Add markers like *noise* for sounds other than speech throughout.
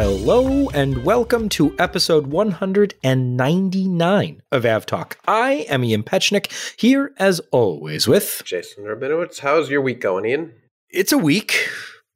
Hello and welcome to episode 199 of AvTalk. I am Ian Petchenik, here as always with Jason Rabinowitz. How's your week going, Ian? It's a week.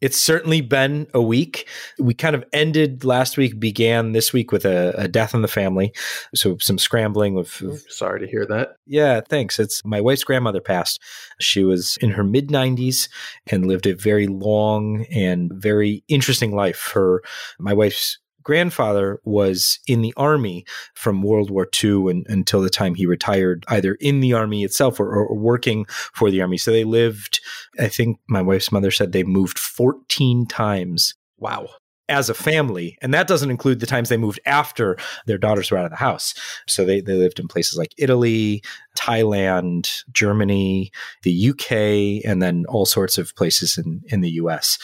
It's certainly been a week. We kind of ended last week, began this week with a, a death in the family. So some scrambling of Sorry to hear that. Yeah, thanks. It's my wife's grandmother passed. She was in her mid 90s and lived a very long and very interesting life. Her, my wife's grandfather was in the army from World War II and, until the time he retired, either in the army itself or, or, working for the army. So they lived, I think my wife's mother said they moved 14 times. Wow. As a family. And that doesn't include the times they moved after their daughters were out of the house. So they, they lived in places like Italy, Thailand, Germany, the UK, and then all sorts of places in, in the US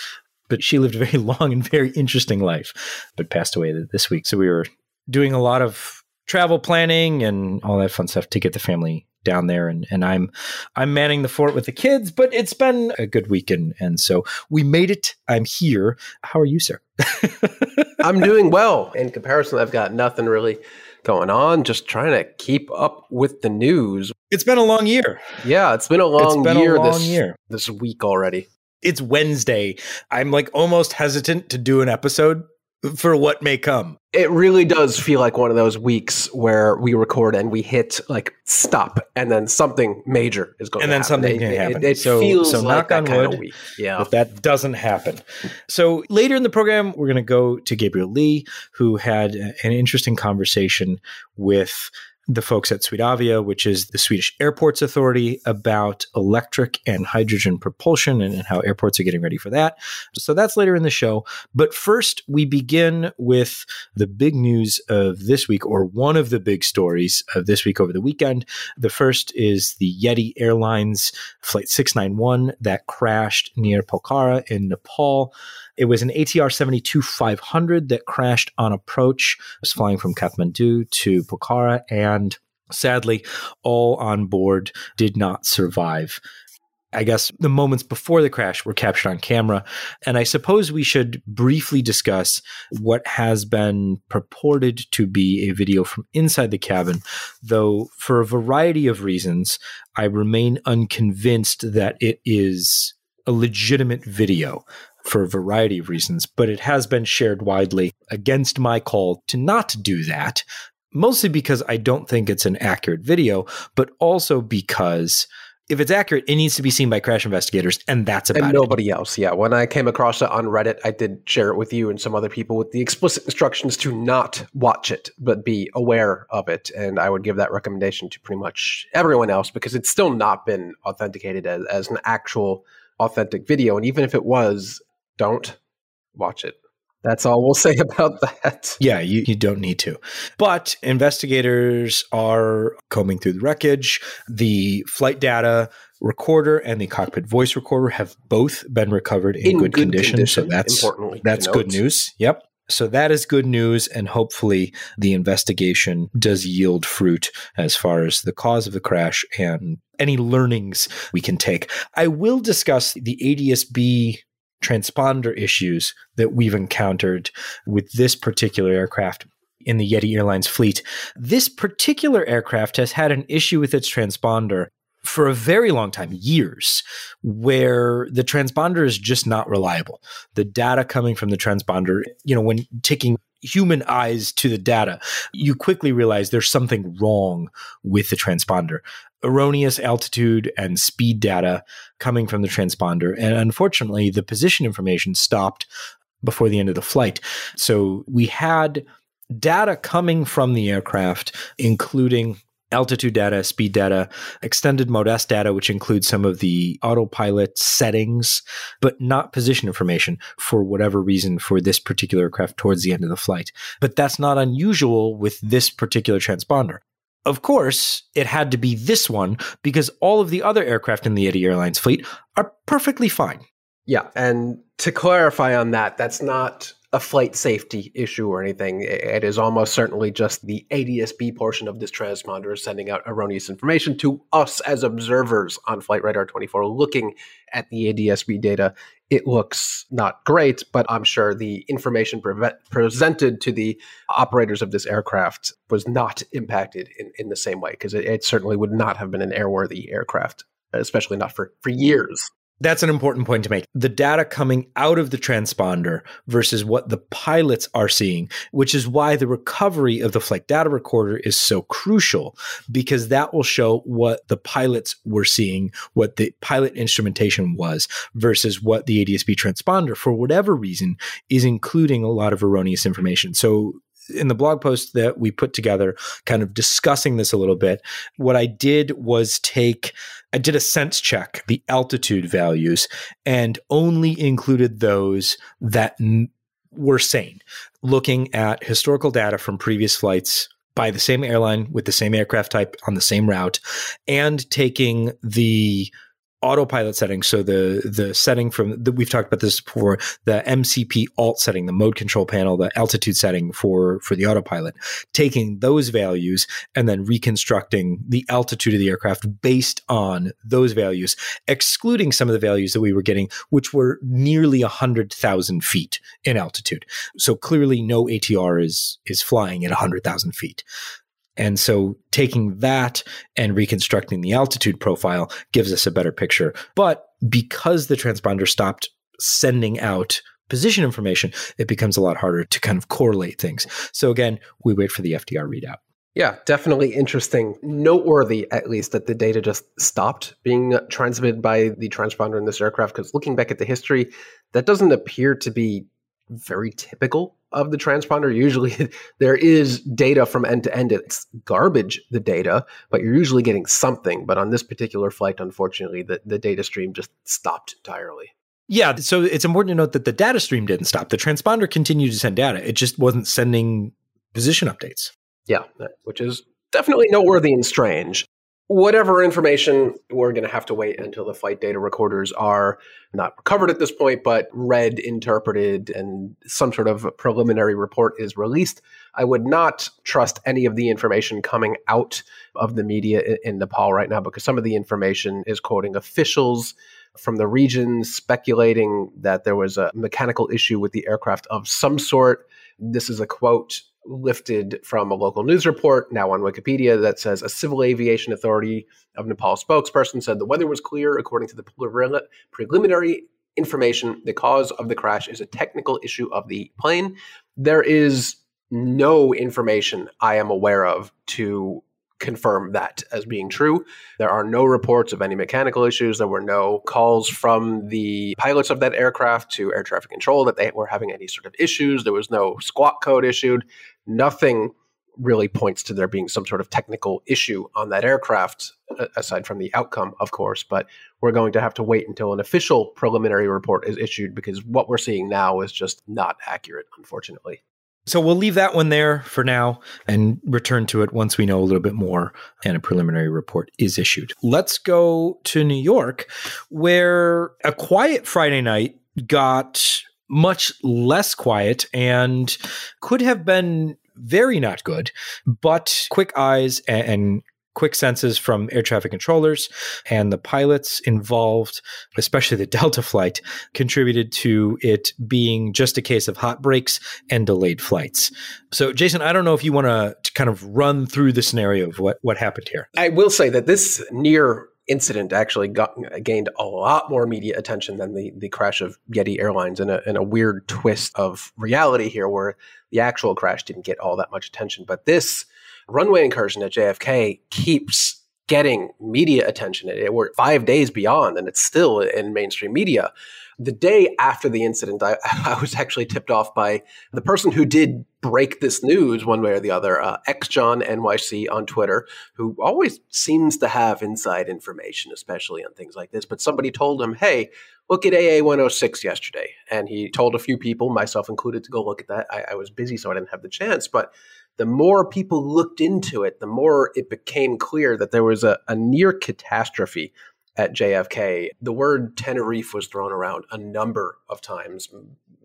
but she lived a very *laughs* long and very interesting life, but passed away this week. So we were doing a lot of travel planning and all that fun stuff to get the family down there and, and I'm I'm manning the fort with the kids, but it's been a good weekend and so we made it. I'm here. How are you, sir? *laughs* I'm doing well. In comparison, I've got nothing really going on, just trying to keep up with the news. It's been a long year. Yeah, it's been a long, been year, a long this, year this week already it's Wednesday. I'm like almost hesitant to do an episode for what may come. It really does feel like one of those weeks where we record and we hit like stop, and then something major is going. And then happen. something can happen. It, it, so, feels so like knock on wood. Yeah, but that doesn't happen. So later in the program, we're going to go to Gabriel Leigh, who had an interesting conversation with the folks at Swedavia, which is the Swedish Airports Authority, about electric and hydrogen propulsion and, and, how airports are getting ready for that. So that's later in the show. But first, we begin with the big news of this week, or one of the big stories of this week over the weekend. The first is the Yeti Airlines Flight 691 that crashed near Pokhara in Nepal. It was an ATR 72 500 that crashed on approach. It was flying from Kathmandu to Pokhara, and sadly, all on board did not survive. I guess the moments before the crash were captured on camera. And I suppose we should briefly discuss what has been purported to be a video from inside the cabin, though for a variety of reasons, I remain unconvinced that it is a legitimate video for a variety of reasons, but it has been shared widely against my call to not do that, mostly because I don't think it's an accurate video, but also because if it's accurate, it needs to be seen by crash investigators, and that's about and nobody it. else. Yeah, when I came across it on Reddit, I did share it with you and some other people with the explicit instructions to not watch it, but be aware of it. And I would give that recommendation to pretty much everyone else because it's still not been authenticated as, as an actual authentic video. And even if it was, don't watch it. That's all we'll say *laughs* about that. Yeah, you, you don't need to. But investigators are combing through the wreckage. The flight data recorder and the cockpit voice recorder have both been recovered in, in good, good, condition. condition. So that's that's good news. Yep. So that is good news, and hopefully the investigation does yield fruit as far as the cause of the crash and any learnings we can take. I will discuss the ADSB transponder issues that we've encountered with this particular aircraft in the Yeti Airlines fleet. This particular aircraft has had an issue with its transponder for a very long time, years, where the transponder is just not reliable. The data coming from the transponder, you know, when taking human eyes to the data, you quickly realize there's something wrong with the transponder erroneous altitude and speed data coming from the transponder. And unfortunately, the position information stopped before the end of the flight. So we had data coming from the aircraft, including altitude data, speed data, extended mode S data, which includes some of the autopilot settings, but not position information for whatever reason for this particular aircraft towards the end of the flight. But that's not unusual with this particular transponder. Of course, it had to be this one because all of the other aircraft in the Yeti Airlines fleet are perfectly fine. Yeah, and to clarify on that, that's not a flight safety issue or anything. It is almost certainly just the ADSB portion of this transponder sending out erroneous information to us as observers on Flight Radar 24 looking at the ADSB data. It looks not great, but I'm sure the information pre- presented to the operators of this aircraft was not impacted in, in the same way because it, it certainly would not have been an airworthy aircraft, especially not for, for years. That's an important point to make. The data coming out of the transponder versus what the pilots are seeing, which is why the recovery of the flight data recorder is so crucial because that will show what the pilots were seeing, what the pilot instrumentation was versus what the ADSB transponder, for whatever reason, is including a lot of erroneous information. So in the blog post that we put together, kind of discussing this a little bit, what I did was take, I did a sense check, the altitude values, and only included those that n- were sane, looking at historical data from previous flights by the same airline with the same aircraft type on the same route, and taking the autopilot setting. So the the setting from the, we've talked about this before the mcp alt setting the mode control panel the altitude setting for for the autopilot taking those values and then reconstructing the altitude of the aircraft based on those values excluding some of the values that we were getting which were nearly 100000 feet in altitude. So clearly no atr is is flying at 100000 feet and so taking that and reconstructing the altitude profile gives us a better picture. But because the transponder stopped sending out position information, it becomes a lot harder to kind of correlate things. So again, we wait for the FDR readout. Yeah, definitely interesting. Noteworthy, at least, that the data just stopped being transmitted by the transponder in this aircraft. Because looking back at the history, that doesn't appear to be very typical of the transponder. Usually *laughs* there is data from end to end. It's garbage, the data, but you're usually getting something. But on this particular flight, unfortunately, the, the data stream just stopped entirely. Yeah, so it's important to note that the data stream didn't stop. The transponder continued to send data. It just wasn't sending position updates. Yeah, which is definitely noteworthy and strange whatever information we're going to have to wait until the flight data recorders are not recovered at this point but read interpreted and some sort of preliminary report is released i would not trust any of the information coming out of the media in, nepal right now because some of the information is quoting officials from the region speculating that there was a mechanical issue with the aircraft of some sort. This is a quote lifted from a local news report, now on Wikipedia, that says a civil aviation authority of Nepal spokesperson said the weather was clear according to the preliminary information. The cause of the crash is a technical issue of the plane. There is no information I am aware of to confirm that as being true. There are no reports of any mechanical issues. There were no calls from the pilots of that aircraft to air traffic control that they were having any sort of issues. There was no squawk code issued. Nothing really points to there being some sort of technical issue on that aircraft, aside from the outcome, of course. But we're going to have to wait until an official preliminary report is issued because what we're seeing now is just not accurate, unfortunately. So we'll leave that one there for now and return to it once we know a little bit more and a preliminary report is issued. Let's go to New York, where a quiet Friday night got much less quiet and could have been very not good, but quick eyes and, quick senses from air traffic controllers and the pilots involved, especially the *laughs* Delta flight, contributed to it being just a case of hot brakes and delayed flights. So, Jason, I don't know if you want to kind of run through the scenario of what, what happened here. I will say that this near incident actually got gained a lot more media attention than the the crash of Yeti Airlines in a in a weird twist of reality here where the actual crash didn't get all that much attention but this runway incursion at JFK keeps getting media attention. It, we're five days beyond, and it's still in mainstream media. The day after the incident, I, *laughs* I was actually tipped off by the person who did break this news one way or the other, uh, John NYC on Twitter, who always seems to have inside information, especially on things like this. But somebody told him, hey, look at AA 106 yesterday. And he told a few people, myself included, to go look at that. I, I was busy, so I didn't have the chance. But the more people looked into it, the more it became clear that there was a, a near catastrophe at JFK, the word Tenerife was thrown around a number of times,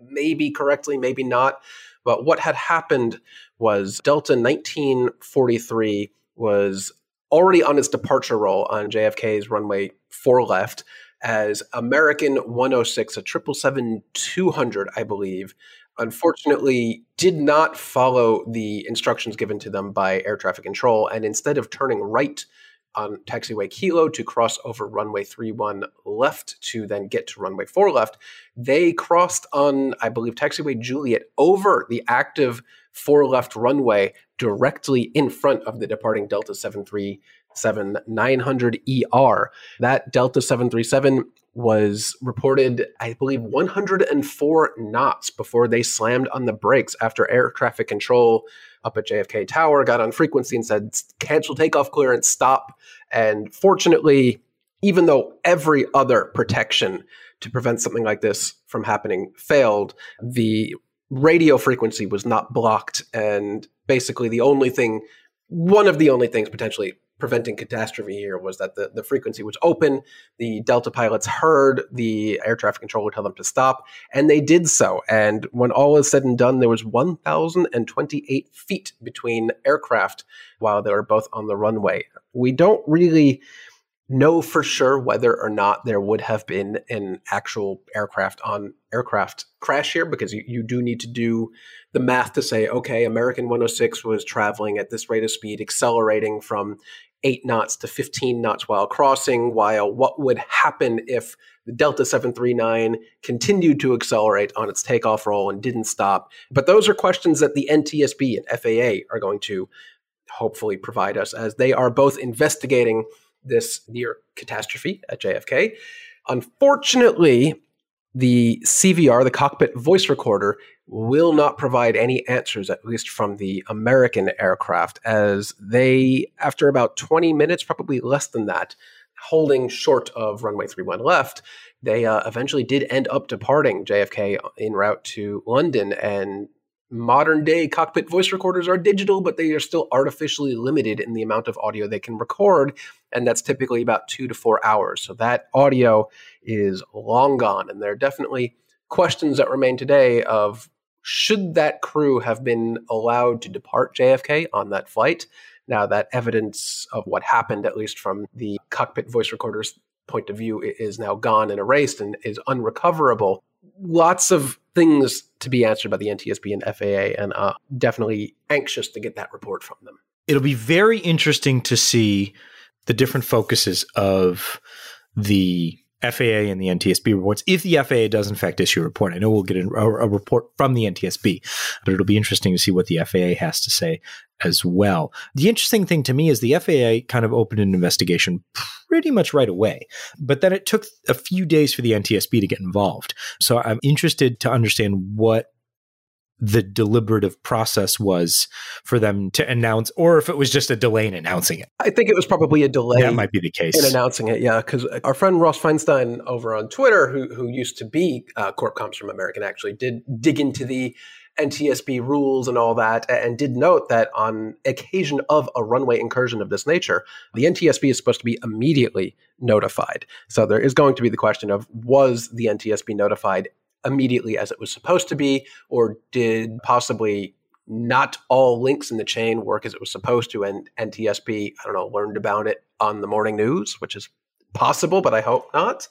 maybe correctly, maybe not. But what had happened was Delta 1943 was already on its departure roll on JFK's runway 4 left as American 106, a 777 200, I believe, unfortunately did not follow the instructions given to them by air traffic control. And instead of turning right on taxiway Kilo to cross over runway 31 left to then get to runway 4 left, they crossed on, I believe, taxiway Juliet over the active 4 left runway directly in front of the departing Delta 737 900ER. That Delta 737 was reported, I believe, 104 knots before they slammed on the brakes after air traffic control up at JFK Tower got on frequency and said, cancel takeoff clearance, stop. And fortunately, even though every other protection to prevent something like this from happening failed, the radio frequency was not blocked. And basically, the only thing, one of the only things potentially preventing catastrophe here was that the, the frequency was open. The Delta pilots heard the air traffic controller tell them to stop, and they did so. And when all is said and done, there was 1,028 feet between aircraft while they were both on the runway. We don't really know for sure whether or not there would have been an actual aircraft on aircraft crash here because you, you do need to do the math to say, okay, American 106 was traveling at this rate of speed, accelerating from 8 knots to 15 knots while crossing, while what would happen if the Delta 739 continued to accelerate on its takeoff roll and didn't stop. But those are questions that the NTSB and FAA are going to hopefully provide us as they are both investigating this near catastrophe at JFK. Unfortunately, the CVR, the cockpit voice recorder, will not provide any answers, at least from the American aircraft, as they, after about 20 minutes, probably less than that, holding short of runway 31 left, they uh, eventually did end up departing JFK en route to London. And modern day cockpit voice recorders are digital, but they are still artificially limited in the amount of audio they can record. And that's typically about two to four hours. So that audio is long gone. And there are definitely questions that remain today of should that crew have been allowed to depart JFK on that flight? Now, that evidence of what happened, at least from the cockpit voice recorder's point of view, is now gone and erased and is unrecoverable. Lots of things to be answered by the NTSB and FAA, and uh, definitely anxious to get that report from them. It'll be very interesting to see the different focuses of the FAA and the NTSB reports if the FAA does in fact issue a report. I know we'll get a, a, report from the NTSB, but it'll be interesting to see what the FAA has to say as well. The interesting thing to me is the FAA kind of opened an investigation pretty much right away, but then it took a few days for the NTSB to get involved. So I'm interested to understand what the deliberative process was for them to announce, or if it was just a delay in announcing it. I think it was probably a delay. That might be the case in announcing it. Yeah, because our friend Ross Feinstein over on Twitter, who who used to be uh, Corp Comms from American, actually did dig into the NTSB rules and all that, and did note that on occasion of a runway incursion of this nature, the NTSB is supposed to be immediately notified. So there is going to be the question of was the NTSB notified immediately as it was supposed to be, or did possibly not all links in the chain work as it was supposed to, and NTSB, I don't know, learned about it on the morning news, which is possible, but I hope not.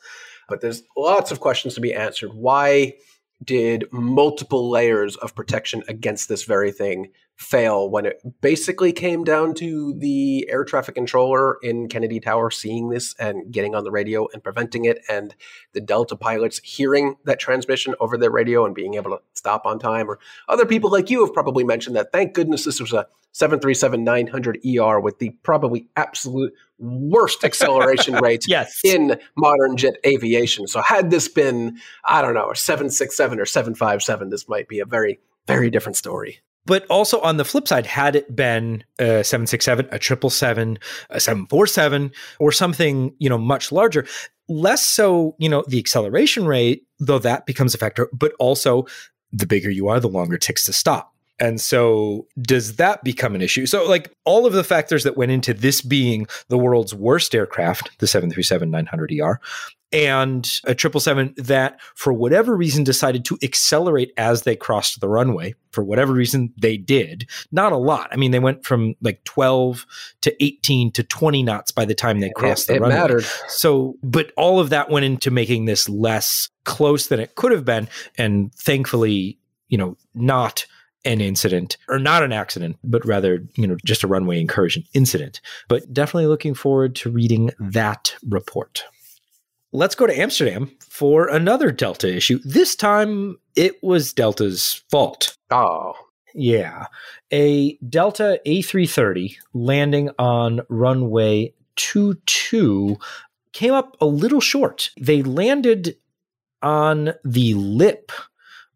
But there's lots of questions to be answered. Why did multiple layers of protection against this very thing fail when it basically came down to the air traffic controller in Kennedy Tower seeing this and getting on the radio and preventing it, and the Delta pilots hearing that transmission over their radio and being able to stop on time. Or other people like you have probably mentioned that thank goodness this was a 737 900 ER with the probably absolute worst *laughs* acceleration rate yes. in modern jet aviation. So, had this been, I don't know, a 767 or 757, this might be a very, very different story. But also on the flip side, had it been a 767, a 777, a 747, or something, you know, much larger, less so, you know, the acceleration rate, though that becomes a factor, but also the bigger you are, the longer it takes to stop. And so, does that become an issue? So, like all of the factors that went into this being the world's worst aircraft, the 737 900ER, and a 777 that, for whatever reason, decided to accelerate as they crossed the runway. For whatever reason, they did. Not a lot. I mean, they went from like 12 to 18 to 20 knots by the time they crossed it, the it runway. mattered. So, but all of that went into making this less close than it could have been. And thankfully, you know, not an incident or not an accident, but rather, you know, just a runway incursion incident. But definitely looking forward to reading that report. Let's go to Amsterdam for another Delta issue. This time it was Delta's fault. Oh, Yeah. A Delta A330 landing on runway 22 came up a little short. They landed on the lip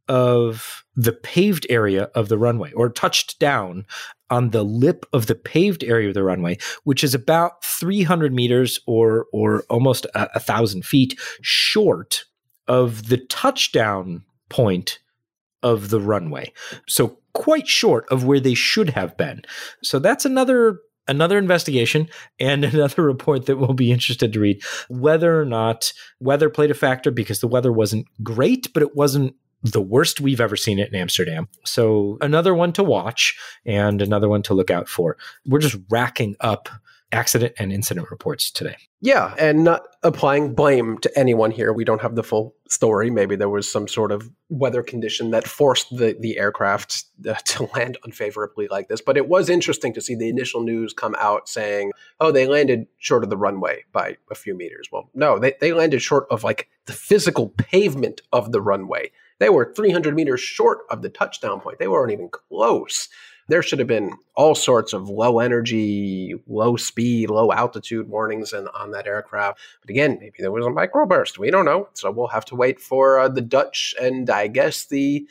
of the paved area of the runway or touched down on the lip of the paved area of the runway which is about 300 meters or or almost a, a thousand feet short of the touchdown point of the runway. So quite short of where they should have been. So that's another another investigation and *laughs* another report that we'll be interested to read. Whether or not weather played a factor because the weather wasn't great but it wasn't the worst we've ever seen it in Amsterdam. So another one to watch and another one to look out for. We're just racking up accident and incident reports today. yeah, and not applying blame to anyone here. We don't have the full story. Maybe there was some sort of weather condition that forced the the aircraft to *laughs* land unfavorably like this. But it was interesting to see the initial news come out saying, "Oh, they landed short of the runway by a few meters." Well, no, they they landed short of like the physical pavement of the runway. They were 300 meters short of the touchdown point. They weren't even close. There should have been all sorts of low energy, low speed, low altitude warnings and on that aircraft. But again, maybe there was a microburst. We don't know. So we'll have to wait for uh, the Dutch and I guess the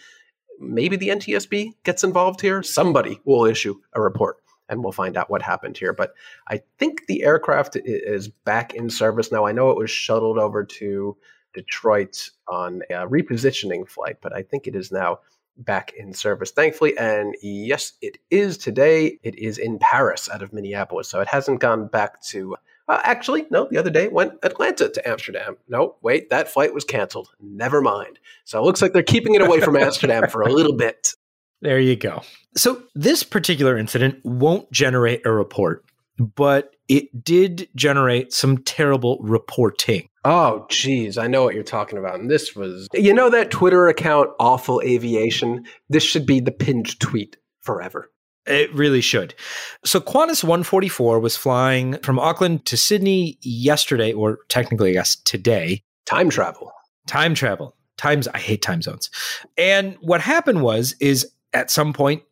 maybe the NTSB gets involved here. Somebody will issue a report and we'll find out what happened here. But I think the aircraft is back in service now. I know it was shuttled over to Detroit on a repositioning flight, but I think it is now back in service, thankfully. And yes, it is today. It is in Paris out of Minneapolis. So it hasn't gone back to. Uh, actually, no, the other day went Atlanta to Amsterdam. No, wait, that flight was canceled. Never mind. So it looks like they're keeping it away from Amsterdam for a little bit. There you go. So this particular incident won't generate a report, but it did generate some terrible reporting. Oh, geez, I know what you're talking about. And this was, you know, that Twitter account, Awful Aviation? This should be the pinned tweet forever. It really should. So Qantas 144 was flying from Auckland to Sydney yesterday, or technically, I guess, today. Time travel. Time travel. Times, I hate time zones. And what happened was, is at some point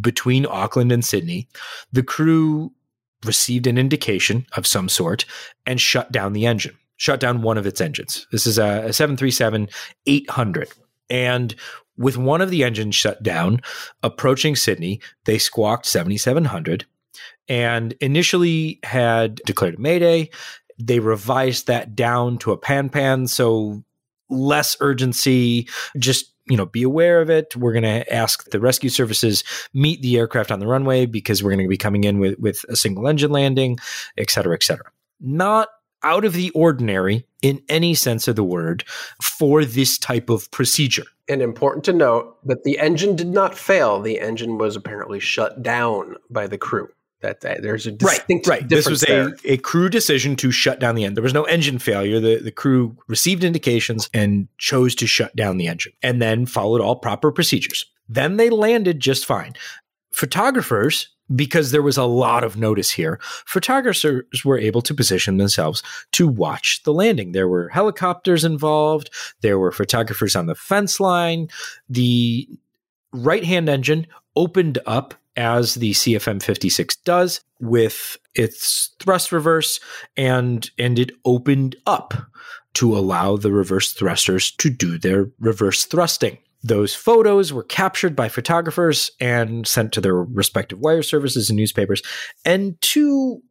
between Auckland and Sydney, the crew received an indication of some sort and shut down the engine, shut down one of its engines. This is a, a 737 800. And with one of the engines shut down, approaching Sydney, they squawked 7700 and initially had declared a mayday. They revised that down to a pan pan. So less urgency, just you know, be aware of it. We're going to ask the rescue services meet the aircraft on the runway because we're going to be coming in with, with a single engine landing, et cetera, et cetera. Not out of the ordinary in any sense of the word for this type of procedure. And important to note that the engine did not fail. The engine was apparently shut down by the crew. That, that there's a distinct right, right. difference This was there. a, a crew decision to shut down the engine. There was no engine failure. The, the crew received indications and chose to shut down the engine and then followed all proper procedures. Then they landed just fine. Photographers, because there was a lot of notice here, photographers were able to position themselves to watch the landing. There were helicopters involved, there were photographers on the fence line. The right hand engine opened up as the CFM 56 does with its thrust reverse and and it opened up to allow the reverse thrusters to do their reverse thrusting. Those photos were captured by photographers and sent to their respective wire services and newspapers and two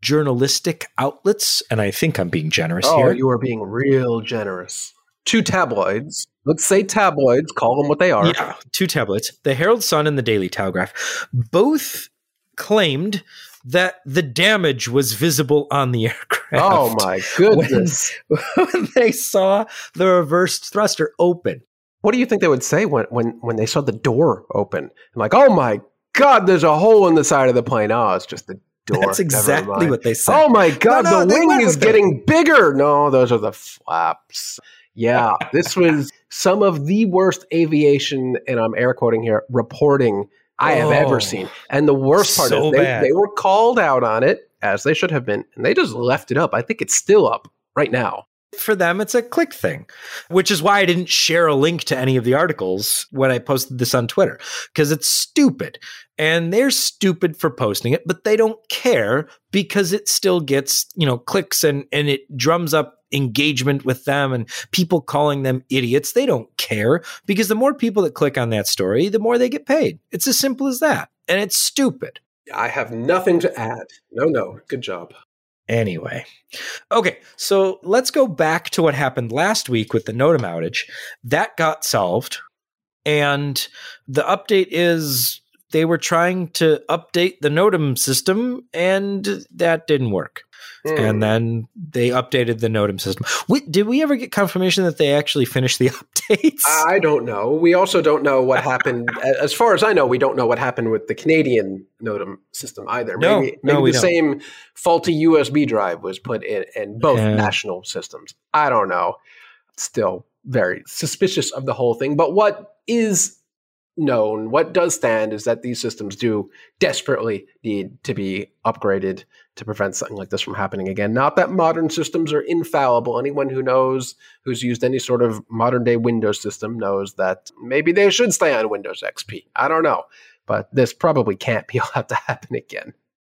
journalistic outlets and I think I'm being generous Oh, here. you are being real generous. two tabloids. Let's say tabloids, call them what they are. Yeah, two tabloids. The Herald Sun and the Daily Telegraph both claimed that the damage was visible on the *laughs* aircraft. Oh my goodness. When, *laughs* when they saw the reversed thruster open. What do you think they would say when, when, when they saw the door open? And like, oh my God, there's a hole in the side of the plane. Oh, it's just the door. That's exactly what they said. Oh my God, No, no, the wing is with it. getting bigger. No, those are the flaps. Yeah, this *laughs* was some of the worst aviation, and I'm air quoting here, reporting I have Oh, ever seen. And the worst part so is they, they were called out on it, as they should have been, and they just left it up. I think it's still up right now. For them, it's a click thing, which is why I didn't share a link to any of the articles when I posted this on Twitter, because it's stupid. And they're stupid for posting it, but they don't care because it still gets, you know, clicks and, and it drums up engagement with them and people calling them idiots. They don't care because the more people that click on that story, the more they get paid. It's as simple as that. And it's stupid. I have nothing to add. No, no. Good job. Anyway, okay, so let's go back to what happened last week with the NOTAM outage. That got solved, and the update is they were trying to update the NOTAM system, and that didn't work. Hmm. And then they updated the NOTAM system. We, did we ever get confirmation that they actually finished the *laughs* updates? I don't know. We also don't know what happened. *laughs* as far as I know, we don't know what happened with the Canadian NOTAM system either. No, maybe no, maybe the don't. same faulty USB drive was put in in both Yeah. national systems. I don't know. Still very suspicious of the whole thing. But what is known, what does stand, is that these systems do desperately need to be upgraded to prevent something like this from happening again. Not that modern systems are infallible. Anyone who knows, who's used any sort of modern day Windows system, knows that maybe they should stay on Windows XP. I don't know. But this probably can't be *laughs* allowed to happen again.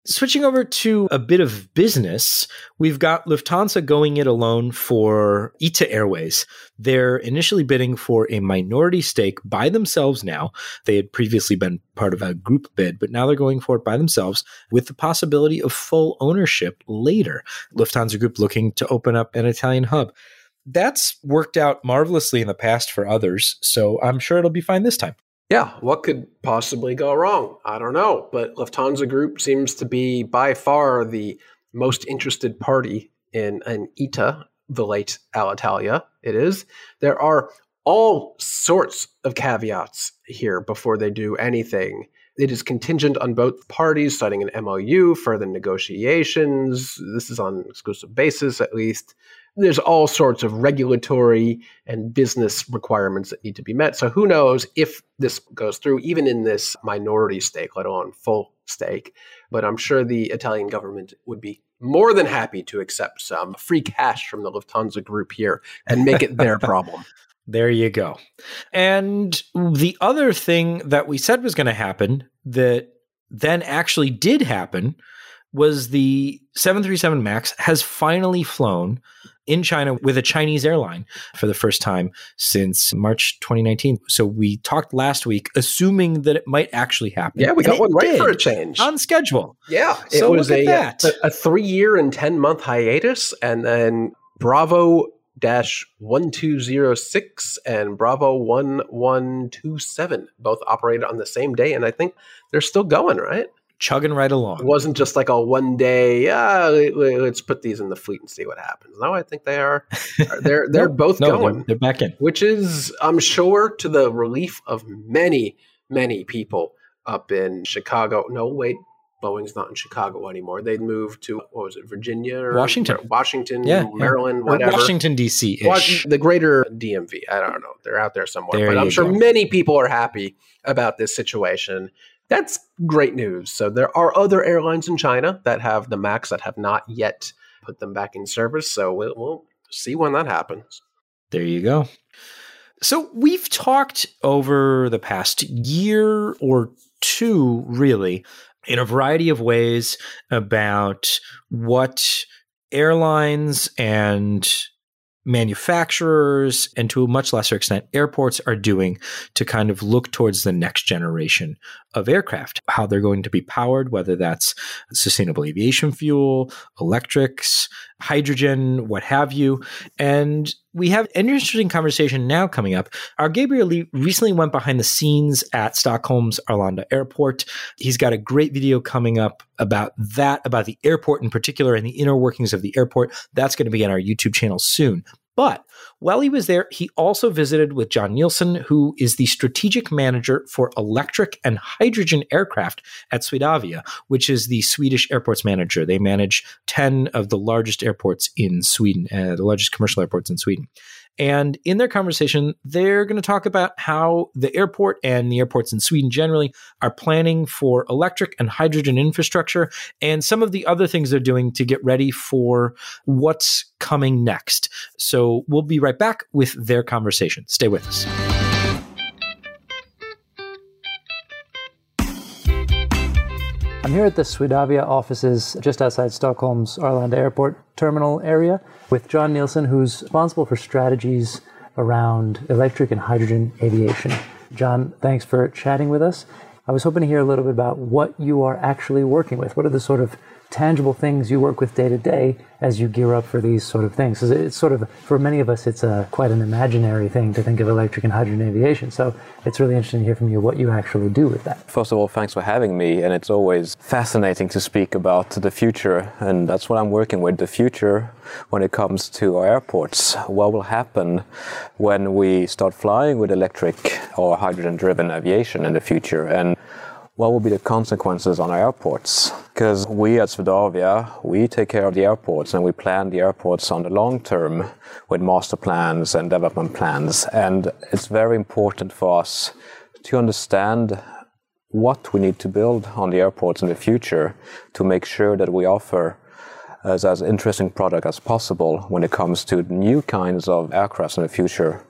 Switching over to a bit of business, we've got Lufthansa going it alone for ITA Airways. They're initially bidding for a minority stake by themselves now. They had previously been part of a group bid, but now they're going for it by themselves with the possibility of full ownership later. Lufthansa Group looking to open up an Italian hub. That's worked out marvelously in the past for others, so I'm sure it'll be fine this time. Yeah, what could possibly go wrong? I don't know. But Lufthansa Group seems to be by far the most interested party in an ITA, the late Alitalia. It is. There are all sorts of caveats here before they do anything. It is contingent on both parties signing an MOU, further negotiations. This is on an exclusive basis, at least. There's all sorts of regulatory and business requirements that need to be met. So who knows if this goes through, even in this minority stake, let alone full stake. But I'm sure the Italian government would be more than happy to accept some free cash from the Lufthansa group here and make it their *laughs* problem. There you go. And the other thing that we said was going to happen that then actually did happen was the 737 MAX has finally flown in China with a Chinese airline for the first time since March 2019. So we talked last week assuming that it might actually happen. Yeah, we got one right did, for a change. on schedule. Yeah, it So was look a, at that. Uh, a, a three year and 10 month hiatus, and then Bravo dash 1206 and Bravo 1127 both operated on the same day. And I think they're still going, right? Chugging right along. It wasn't just like a one day, yeah, let's put these in the fleet and see what happens. No, I think they are, *laughs* they're, they're Nope. both No, going they're, they're back in. which is, I'm sure, to the relief of many, many people up in Chicago. No, wait, Boeing's not in Chicago anymore. They'd moved to what was it, Virginia, or Washington. Washington, Yeah, yeah. Maryland, Or whatever. Washington, D.C. Ish. the greater DMV. I don't know. They're out there somewhere. There but I'm sure go. many people are happy about this situation. That's great news. So there are other airlines in China that have the MAX that have not yet put them back in service. So we'll, we'll see when that happens. There you go. So we've talked over the past year or two, really, in a variety of ways about what airlines and manufacturers and to a much lesser extent airports are doing to kind of look towards the next generation of aircraft how they're going to be powered whether that's sustainable aviation fuel electrics hydrogen, what have you. And we have an interesting conversation now coming up. Our Gabriel Leigh recently went behind the scenes at Stockholm's Arlanda airport. He's got a great video coming up about that, about the airport in particular and the inner workings of the airport. That's going to be on our YouTube channel soon. But while he was there, he also visited with John Nielsen, who is the strategic manager for electric and hydrogen aircraft at Swedavia, which is the Swedish airports manager. They manage 10 of the largest airports in Sweden, uh, the largest commercial airports in Sweden. And in their conversation, they're going to talk about how the airport and the airports in Sweden generally are planning for electric and hydrogen infrastructure and some of the other things they're doing to get ready for what's coming next. So we'll be right back with their conversation. Stay with us. I'm here at the Swedavia offices just outside Stockholm's Arlanda Airport terminal area with John Nielsen, who's responsible for strategies around electric and hydrogen aviation. John, thanks for chatting with us. I was hoping to hear a little bit about what you are actually working with. What are the sort of tangible things you work with day to day as you gear up for these sort of things. It's sort of, for many of us, it's a, quite an imaginary thing to think of electric and hydrogen aviation. So it's really interesting to hear from you what you actually do with that. First of all, thanks for having me. And it's always fascinating to speak about the future. And that's what I'm working with the future when it comes to our airports. What will happen when we start flying with electric or hydrogen driven aviation in the future? And what will be the consequences on our airports? Because we at Swedavia, we take care of the airports and we plan the airports on the long term with master plans and development plans. And it's very important for us to understand what we need to build on the airports in the future to make sure that we offer as, as interesting product as possible when it comes to new kinds of aircraft in the future.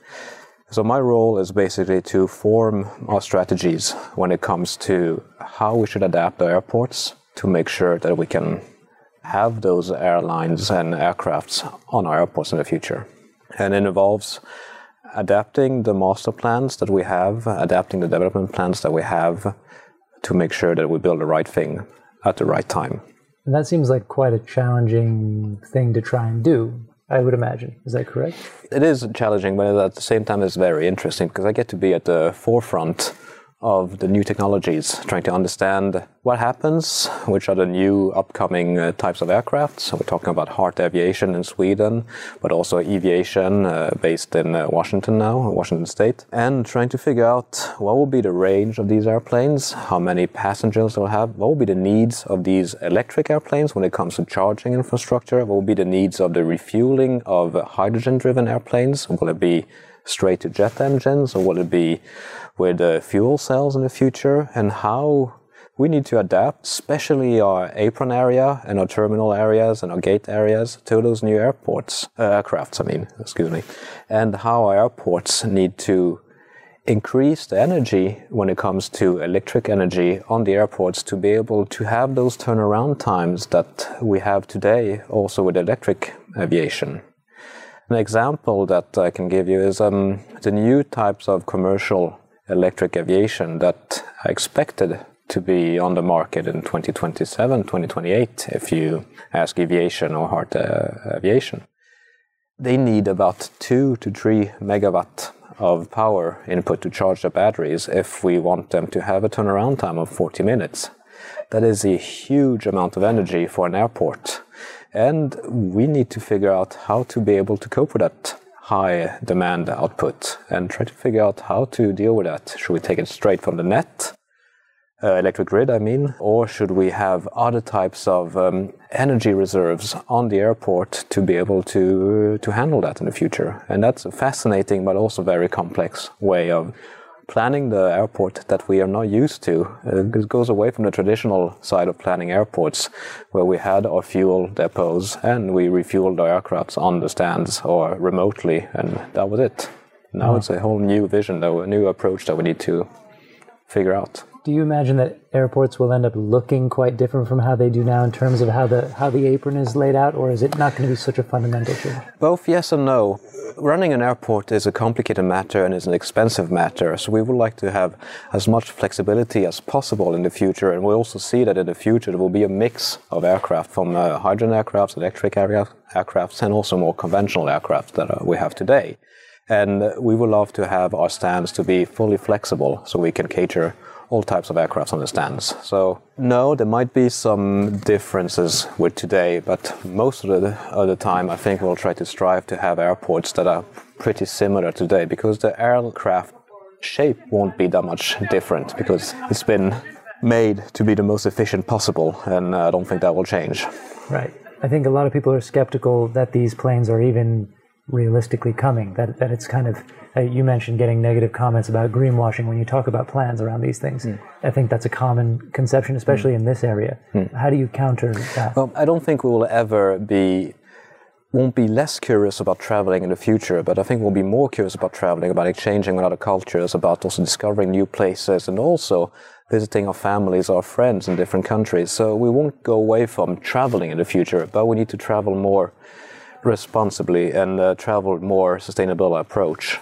So my role is basically to form our strategies when it comes to how we should adapt the airports to make sure that we can have those airlines and aircrafts on our airports in the future. And it involves adapting the master plans that we have, adapting the development plans that we have to make sure that we build the right thing at the right time. And that seems like quite a challenging thing to try and do. I would imagine. Is that correct? It is challenging, but at the same time, it's very interesting because I get to be at the forefront of the new technologies, trying to understand what happens, which are the new upcoming uh, types of aircraft. So we're talking about Heart Aviation in Sweden, but also Eviation uh, based in uh, Washington now, Washington State, and trying to figure out what will be the range of these airplanes, how many passengers they'll have, what will be the needs of these electric airplanes when it comes to charging infrastructure, what will be the needs of the refueling of hydrogen-driven airplanes, will it be straight to jet engines or will it be with uh, fuel cells in the future and how we need to adapt, especially our apron area and our terminal areas and our gate areas to those new airports, uh, aircrafts, I mean, excuse me, and how our airports need to increase the energy when it comes to electric energy on the airports to be able to have those turnaround times that we have today also with electric aviation. An example that I can give you is um, the new types of commercial electric Eviation that are expected to be on the market in 2027, 2028, if you ask aviation or Heart uh, aviation. They need about two to three megawatt of power input to charge the batteries if we want them to have a turnaround time of 40 minutes. That is a huge amount of energy for an airport. And we need to figure out how to be able to cope with that high demand output and try to figure out how to deal with that. Should we take it straight from the net, uh, electric grid, I mean, or should we have other types of um, energy reserves on the airport to be able to to handle that in the future? And that's a fascinating but also very complex way of planning the airport that we are not used to. Uh, it goes away from the traditional side of planning airports, where we had our fuel depots and we refueled our aircrafts on the stands or remotely, and that was it. Now oh. it's a whole new vision, though, a new approach that we need to figure out. Do you imagine that airports will end up looking quite different from how they do now in terms of how the how the apron is laid out, or is it not going to be such a fundamental change? Both yes and no. Running an airport is a complicated matter and is an expensive matter, so we would like to have as much flexibility as possible in the future. And we also see that in the future there will be a mix of aircraft from uh, hydrogen aircraft, electric aircraft, aircrafts, and also more conventional aircraft that uh, we have today. And we would love to have our stands to be fully flexible so we can cater all types of aircraft on the stands. So no, there might be some differences with today, but most of the, of the time I think we'll try to strive to have airports that are pretty similar today because the aircraft shape won't be that much different because it's been made to be the most efficient possible and uh, I don't think that will change. Right. I think a lot of people are skeptical that these planes are even realistically coming. That that it's kind of uh, you mentioned getting negative comments about greenwashing when you talk about plans around these things. Mm. I think that's a common conception, especially mm. in this area. Mm. How do you counter that? Well, I don't think we will ever be won't be less curious about traveling in the future, but I think we'll be more curious about traveling, about exchanging with other cultures, about also discovering new places, and also visiting our families, our friends in different countries. So we won't go away from traveling in the future, but we need to travel more responsibly and uh, travel more sustainable approach.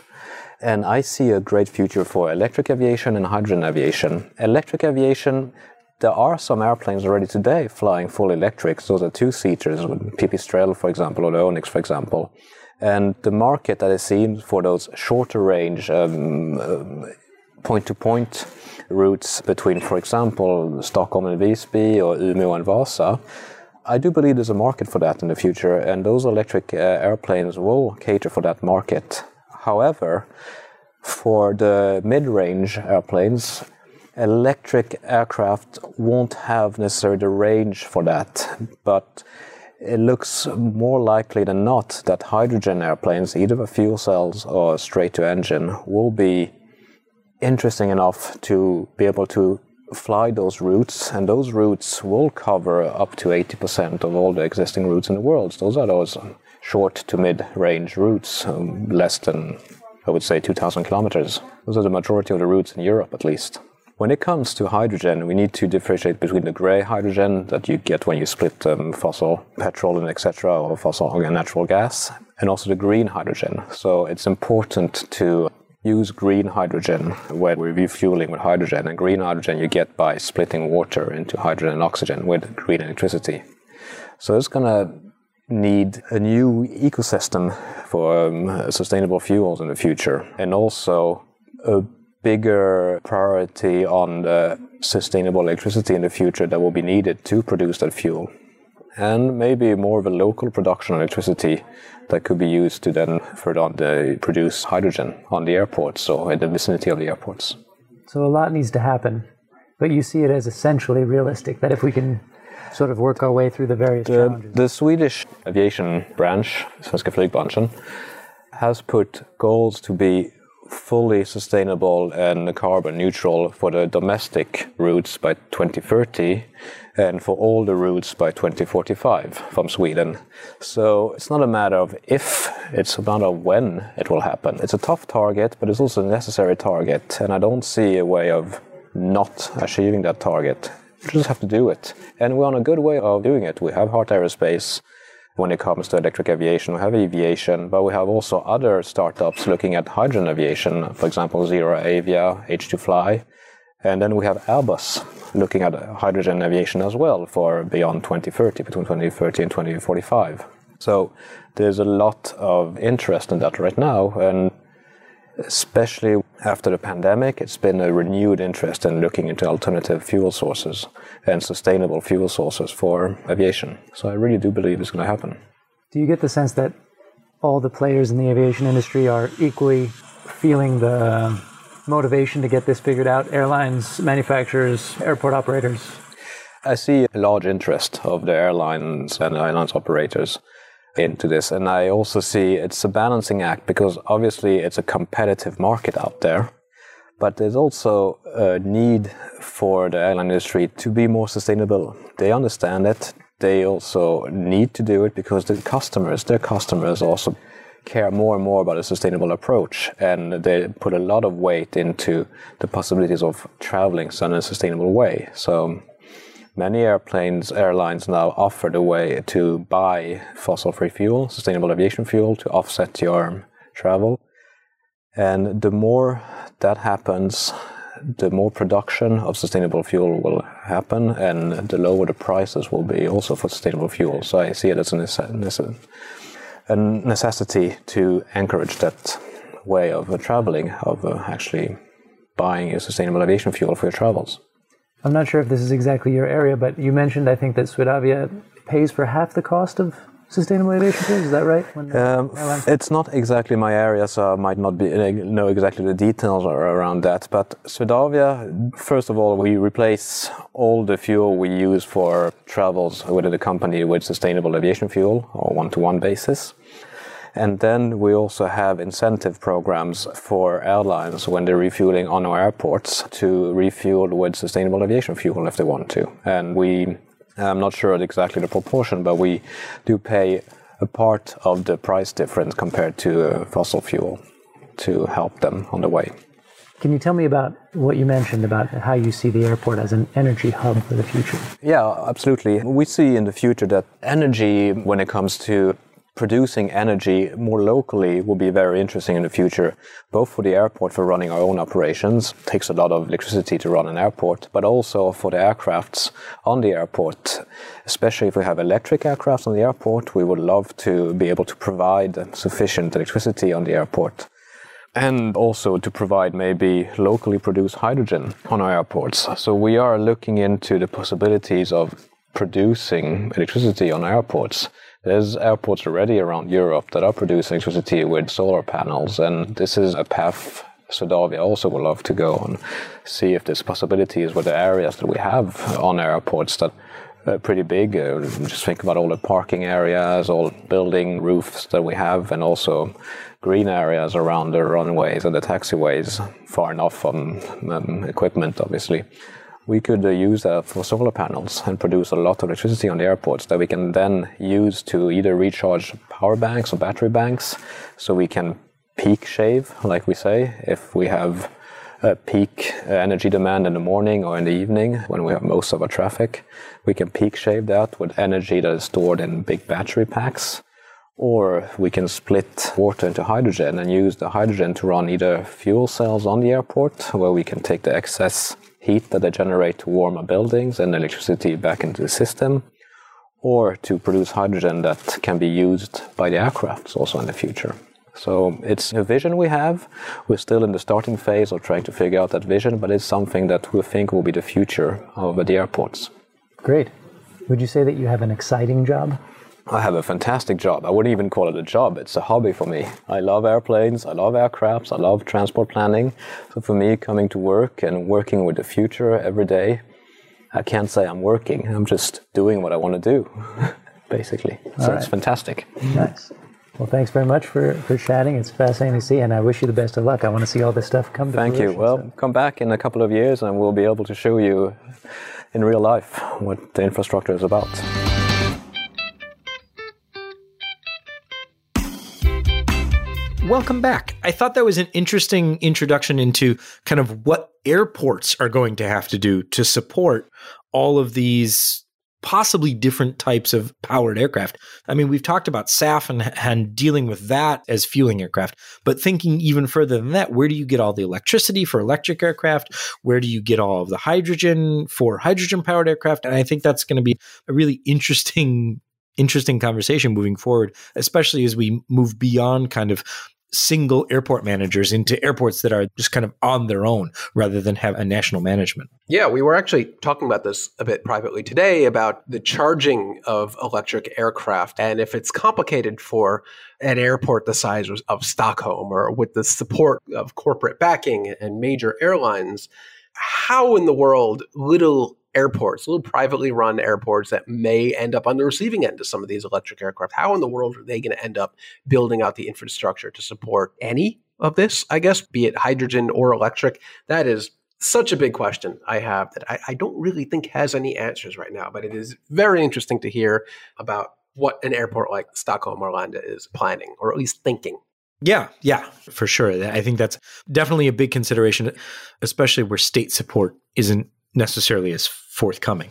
And I see a great future for electric aviation and hydrogen aviation. Electric aviation, there are some airplanes already today flying full electric. Those are two seaters, Pipistrel, for example, or the Onyx, for example. And the market that is seen for those shorter range point to point routes between, for example, Stockholm and Visby or Umeå and Vasa, I do believe there's a market for that in the future, and those electric uh, airplanes will cater for that market. However, for the mid range airplanes, electric aircraft won't have necessarily the range for that, but it looks more likely than not that hydrogen airplanes, either with fuel cells or straight to engine, will be interesting enough to be able to fly those routes, and those routes will cover up to 80% of all the existing routes in the world. Those are those short to mid range routes, um, less than, I would say, 2,000 kilometers. Those are the majority of the routes in Europe, at least. When it comes to hydrogen, we need to differentiate between the gray hydrogen that you get when you split um, fossil petrol and etc., or fossil and natural gas, and also the green hydrogen. So it's important to use green hydrogen when we're refueling with hydrogen. And green hydrogen you get by splitting water into hydrogen and oxygen with green electricity. So it's going to need a new ecosystem for um, sustainable fuels in the future and also a bigger priority on the sustainable electricity in the future that will be needed to produce that fuel and maybe more of a local production of electricity that could be used to then further the, produce hydrogen on the airports or in the vicinity of the airports. So a lot needs to happen, but you see it as essentially realistic that if we can sort of work our way through the various the, challenges. The Swedish aviation branch, Svenska Flygbranschen, has put goals to be fully sustainable and carbon neutral for the domestic routes by 2030 and for all the routes by 2045 from Sweden. So it's not a matter of if, it's a matter of when it will happen. It's a tough target, but it's also a necessary target, and I don't see a way of not achieving that target. We just have to do it. And we're on a good way of doing it. We have Heart Aerospace when it comes to electric aviation. We have Eviation, but we have also other startups looking at hydrogen aviation, for example, ZeroAvia, H2Fly. And then we have Airbus looking at hydrogen aviation as well for beyond 2030, between 2030 and 2045. So there's a lot of interest in that right now, and especially after the pandemic, it's been a renewed interest in looking into alternative fuel sources and sustainable fuel sources for aviation. So I really do believe it's going to happen. Do you get the sense that all the players in the aviation industry are equally feeling the motivation to get this figured out? Airlines, manufacturers, airport operators? I see a large interest of the airlines and airlines operators into this. And I also see it's a balancing act because obviously it's a competitive market out there. But there's also a need for the airline industry to be more sustainable. They understand it. They also need to do it because the customers, their customers also care more and more about a sustainable approach, and they put a lot of weight into the possibilities of traveling in a sustainable way. So many airplanes, airlines now offer the way to buy fossil-free fuel, sustainable aviation fuel, to offset your travel. And the more that happens, the more production of sustainable fuel will happen, and the lower the prices will be also for sustainable fuel. So I see it as a, necessity a necessity to encourage that way of uh, traveling, of uh, actually buying a sustainable aviation fuel for your travels. I'm not sure if this is exactly your area, but you mentioned, I think, that Swedavia pays for half the cost of sustainable aviation fuels. Is that right? Um, it's not exactly my area, so I might not be uh, know exactly the details around that. But Swedavia, first of all, we replace all the fuel we use for travels within the company with sustainable aviation fuel or one-to-one basis. And then we also have incentive programs for airlines when they're refueling on our airports to refuel with sustainable aviation fuel if they want to. And we I'm not sure exactly the proportion, but we do pay a part of the price difference compared to uh, fossil fuel to help them on the way. Can you tell me about what you mentioned about how you see the airport as an energy hub for the future? Yeah, absolutely. We see in the future that energy, when it comes to producing energy more locally will be very interesting in the future, both for the airport for running our own operations, it takes a lot of electricity to run an airport, but also for the aircrafts on the airport. Especially if we have electric aircrafts on the airport, we would love to be able to provide sufficient electricity on the airport. And also to provide maybe locally produced hydrogen on our airports. So we are looking into the possibilities of producing electricity on airports there's airports already around Europe that are producing electricity with solar panels, and this is a path Swedavia also would love to go and see if there's possibilities with the areas that we have on airports that are pretty big. Uh, just think about all the parking areas, all building roofs that we have, and also green areas around the runways and the taxiways, far enough from um, equipment, obviously we could uh, use that for solar panels and produce a lot of electricity on the airports that we can then use to either recharge power banks or battery banks so we can peak shave, like we say, if we have a peak uh, energy demand in the morning or in the evening when we have most of our traffic. We can peak shave that with energy that is stored in big battery packs. Or we can split water into hydrogen and use the hydrogen to run either fuel cells on the airport, where we can take the excess heat that they generate to warm our buildings and electricity back into the system, or to produce hydrogen that can be used by the aircrafts also in the future. So it's a vision we have. We're still in the starting phase of trying to figure out that vision, but it's something that we think will be the future of the airports. Great. Would you say that you have an exciting job? I have a fantastic job. I wouldn't even call it a job. It's a hobby for me. I love airplanes. I love aircrafts. I love transport planning. So for me, coming to work and working with the future every day, I can't say I'm working. I'm just doing what I want to do, *laughs* basically. So right. it's fantastic. Nice. Well, thanks very much for, for chatting. It's fascinating to see, and I wish you the best of luck. I want to see all this stuff come to Thank fruition, you. Well, so. come back in a couple of years, and we'll be able to show you in real life what the infrastructure is about. Welcome back. I thought that was an interesting introduction into kind of what airports are going to have to do to support all of these possibly different types of powered aircraft. I mean, we've talked about SAF and, and dealing with that as fueling aircraft, but thinking even further than that, where do you get all the electricity for electric aircraft? Where do you get all of the hydrogen for hydrogen powered aircraft? And I think that's going to be a really interesting interesting conversation moving forward, especially as we move beyond kind of single airport managers into airports that are just kind of on their own rather than have a national management. Yeah, we were actually talking about this a bit privately today about the charging of electric aircraft and if it's complicated for an airport the size of Stockholm or with the support of corporate backing and major airlines, how in the world little airports, little privately run airports that may end up on the receiving end of some of these electric aircraft. How in the world are they going to end up building out the infrastructure to support any of this, I guess, be it hydrogen or electric? That is such a big question I have that I, I don't really think has any answers right now, but it is very interesting to hear about what an airport like Stockholm Arlanda is planning, or at least thinking. Yeah, yeah, for sure. I think that's definitely a big consideration, especially where state support isn't necessarily as forthcoming.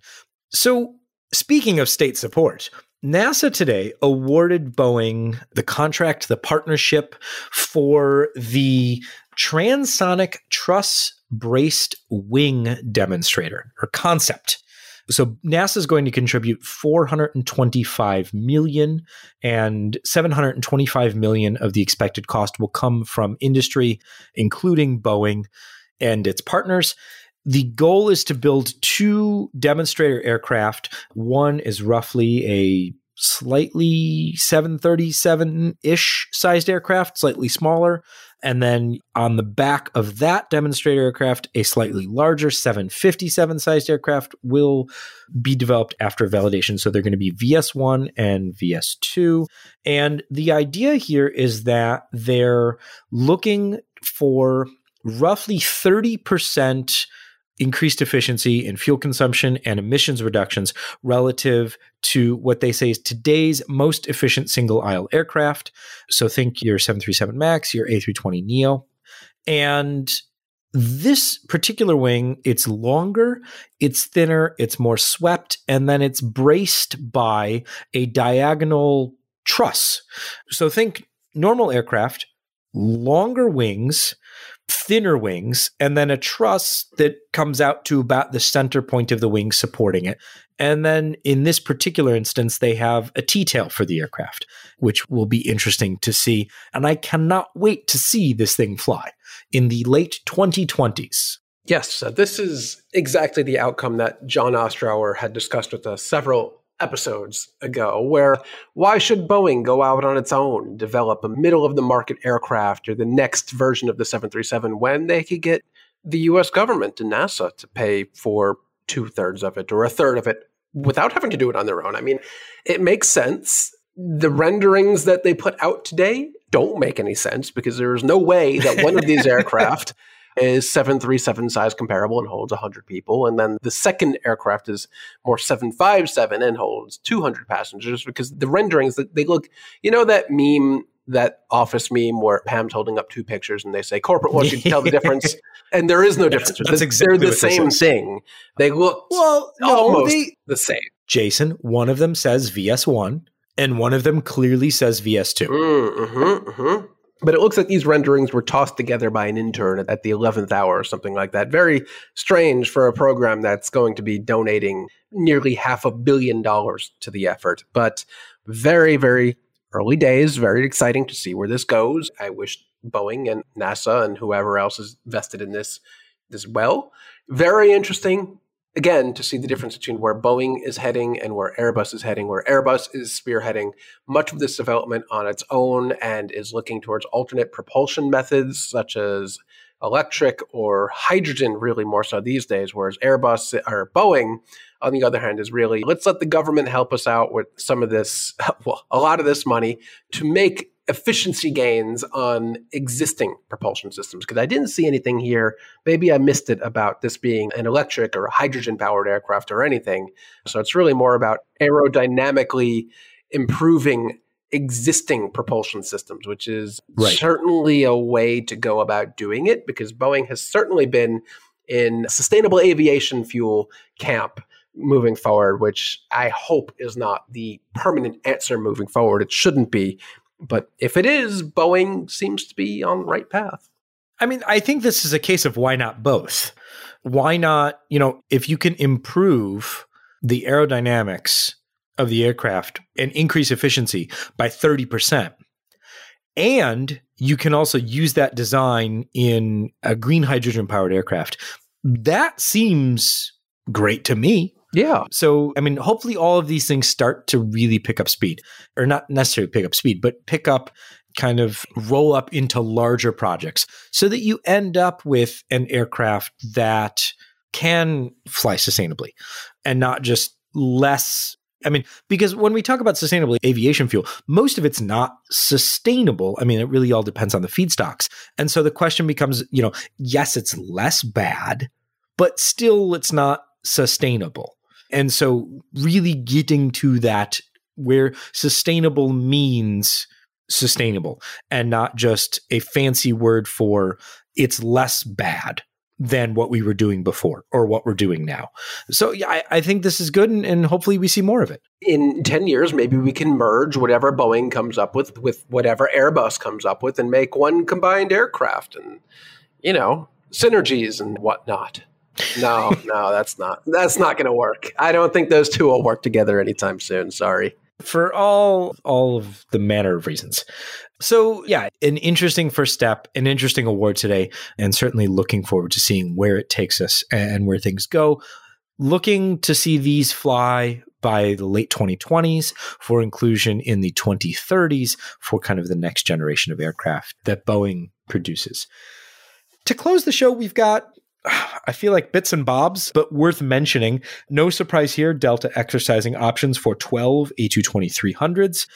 So, speaking of state support, NASA today awarded Boeing the contract, the partnership for the transonic truss braced wing demonstrator or concept. So NASA is going to contribute 425 million and 725 million of the expected cost will come from industry including Boeing and its partners. The goal is to build two demonstrator aircraft. One is roughly a slightly 737 ish sized aircraft, slightly smaller. And then on the back of that demonstrator aircraft, a slightly larger 757 sized aircraft will be developed after validation. So they're going to be VS1 and VS2. And the idea here is that they're looking for roughly 30% increased efficiency in fuel consumption and emissions reductions relative to what they say is today's most efficient single aisle aircraft. So think your 737 MAX, your A320 Neo. And this particular wing, it's longer, it's thinner, it's more swept, and then it's braced by a diagonal truss. So think normal aircraft, longer wings, thinner wings, and then a truss that comes out to about the center point of the wing supporting it. And then in this particular instance, they have a T tail for the aircraft, which will be interesting to see. And I cannot wait to see this thing fly in the late 2020s. Yes, uh, this is exactly the outcome that John Ostrower had discussed with us several episodes ago, where why should Boeing go out on its own, develop a middle of the market aircraft or the next version of the 737 when they could get the US government and NASA to pay for two thirds of it or a third of it without having to do it on their own? I mean, it makes sense. The renderings that they put out today don't make any sense because there's no way that one of these *laughs* aircraft is 737 size comparable and holds 100 people. And then the second aircraft is more 757 and holds 200 passengers because the renderings, that they look, you know, that meme that office meme where Pam's holding up two pictures and they say corporate wants you to tell the *laughs* difference, and there is no difference. That's, that's exactly They're the same thing. They look well, almost they, the same. Jason, one of them says VS1, and one of them clearly says VS2. Mm, mm-hmm, mm-hmm. But it looks like these renderings were tossed together by an intern at the 11th hour or something like that. Very strange for a program that's going to be donating nearly half a billion dollars to the effort. But very, very early days, very exciting to see where this goes. I wish Boeing and NASA and whoever else is vested in this as well. Very interesting again to see the difference between where Boeing is heading and where Airbus is heading, where Airbus is spearheading much of this development on its own and is looking towards alternate propulsion methods such as electric or hydrogen, really more so these days, whereas Airbus or Boeing, on the other hand, is really let's let the government help us out with some of this, *laughs* well, a lot of this money to make efficiency gains on existing propulsion systems because I didn't see anything here. Maybe I missed it about this being an electric or hydrogen powered aircraft or anything. So it's really more about aerodynamically improving existing propulsion systems, which is right. certainly a way to go about doing it because Boeing has certainly been in sustainable aviation fuel camp moving forward, which I hope is not the permanent answer moving forward. It shouldn't be. But if it is, Boeing seems to be on the right path. I mean, I think this is a case of why not both? Why not, you know, if you can improve the aerodynamics of the aircraft and increase efficiency by 30%, and you can also use that design in a green hydrogen powered aircraft, that seems great to me. Yeah. So, I mean, hopefully all of these things start to really pick up speed, or not necessarily pick up speed, but pick up kind of roll up into larger projects so that you end up with an aircraft that can fly sustainably and not just less I mean, because when we talk about sustainable aviation fuel, most of it's not sustainable. I mean, it really all depends on the feedstocks. And so the question becomes, you know, yes, it's less bad, but still it's not sustainable. And so, really getting to that where sustainable means sustainable and not just a fancy word for it's less bad than what we were doing before or what we're doing now. So yeah, I, I think this is good and, and, hopefully we see more of it. In 10 years, maybe we can merge whatever Boeing comes up with with whatever Airbus comes up with and make one combined aircraft and, you know, synergies and whatnot. No, no, that's not that's not gonna work. I don't think those two will work together anytime soon. Sorry for all all of the manner of reasons. So yeah, an interesting first step, an interesting award today, and certainly looking forward to seeing where it takes us and where things go. Looking to see these fly by the late 2020s for inclusion in the 2030s for kind of the next generation of aircraft that Boeing produces. To close the show, we've got *sighs* I feel like bits and bobs, but worth mentioning. No surprise here, Delta exercising options for 12 A220-300s.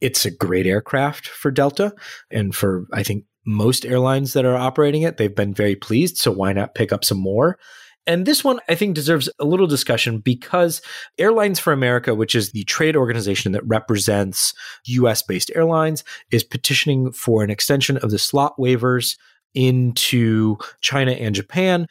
It's a great aircraft for Delta and for, I think, most airlines that are operating it. They've been very pleased, so why not pick up some more? And this one, I think, deserves a little discussion because Airlines for America, which is the trade organization that represents US based airlines, is petitioning for an extension of the slot waivers into China and Japan.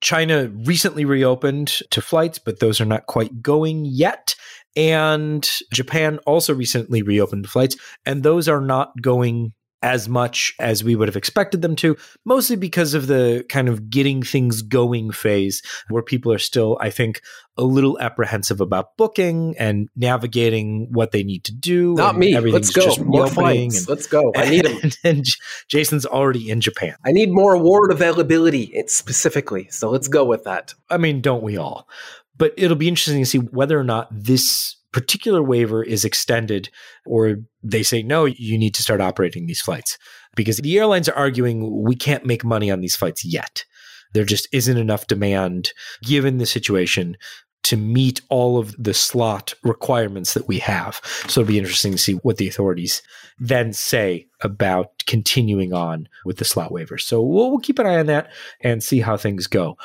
China recently reopened to flights, but those are not quite going yet. And Japan also recently reopened flights, and those are not going as much as we would have expected them to, mostly because of the kind of getting things going phase where people are still, I think, a little apprehensive about booking and navigating what they need to do. Not me. Let's go. more flights. And, Let's go. I need them. And, *laughs* and Jason's already in Japan. I need more award availability specifically. So let's go with that. I mean, don't we all? But it'll be interesting to see whether or not this particular waiver is extended or they say, no, you need to start operating these flights because the airlines are arguing we can't make money on these flights yet. There just isn't enough demand given the situation to meet all of the slot requirements that we have. So it'll be interesting to see what the authorities then say about continuing on with the slot waivers. So we'll, we'll keep an eye on that and see how things go.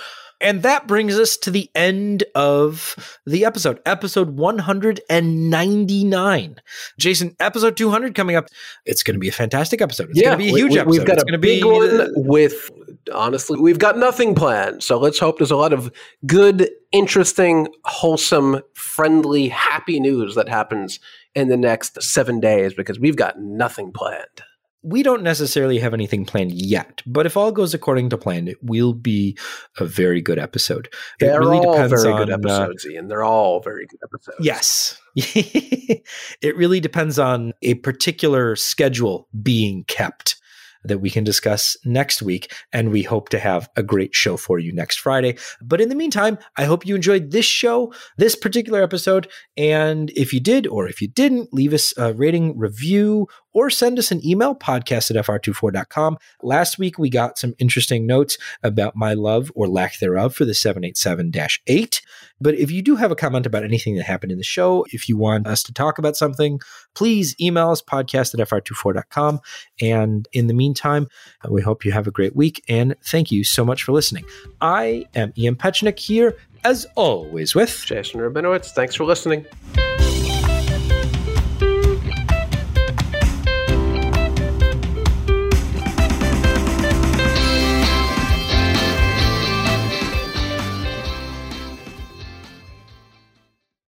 And that brings us to the end of the episode, episode 199. Jason, episode 200 coming up. It's going to be a fantastic episode. It's yeah, going to be a huge we, episode. We've got it's a big be, one with, honestly, we've got nothing planned. So let's hope there's a lot of good, interesting, wholesome, friendly, happy news that happens in the next seven days because we've got nothing planned we don't necessarily have anything planned yet, but if all goes according to plan, it will be a very good episode. They're it really all depends very on, good uh, episodes, uh, Ian. They're all very good episodes. Yes. *laughs* it really depends on a particular schedule being kept that we can discuss next week. And we hope to have a great show for you next Friday. But in the meantime, I hope you enjoyed this show, this particular episode. And if you did, or if you didn't, leave us a rating, review, or send us an email, podcast at fr24.com. Last week, we got some interesting notes about my love or lack thereof for the 787 8. But if you do have a comment about anything that happened in the show, if you want us to talk about something, please email us podcast at fr24.com. And in the meantime, we hope you have a great week and thank you so much for listening. I am Ian Petchenik here, as always, with Jason Rabinowitz. Thanks for listening.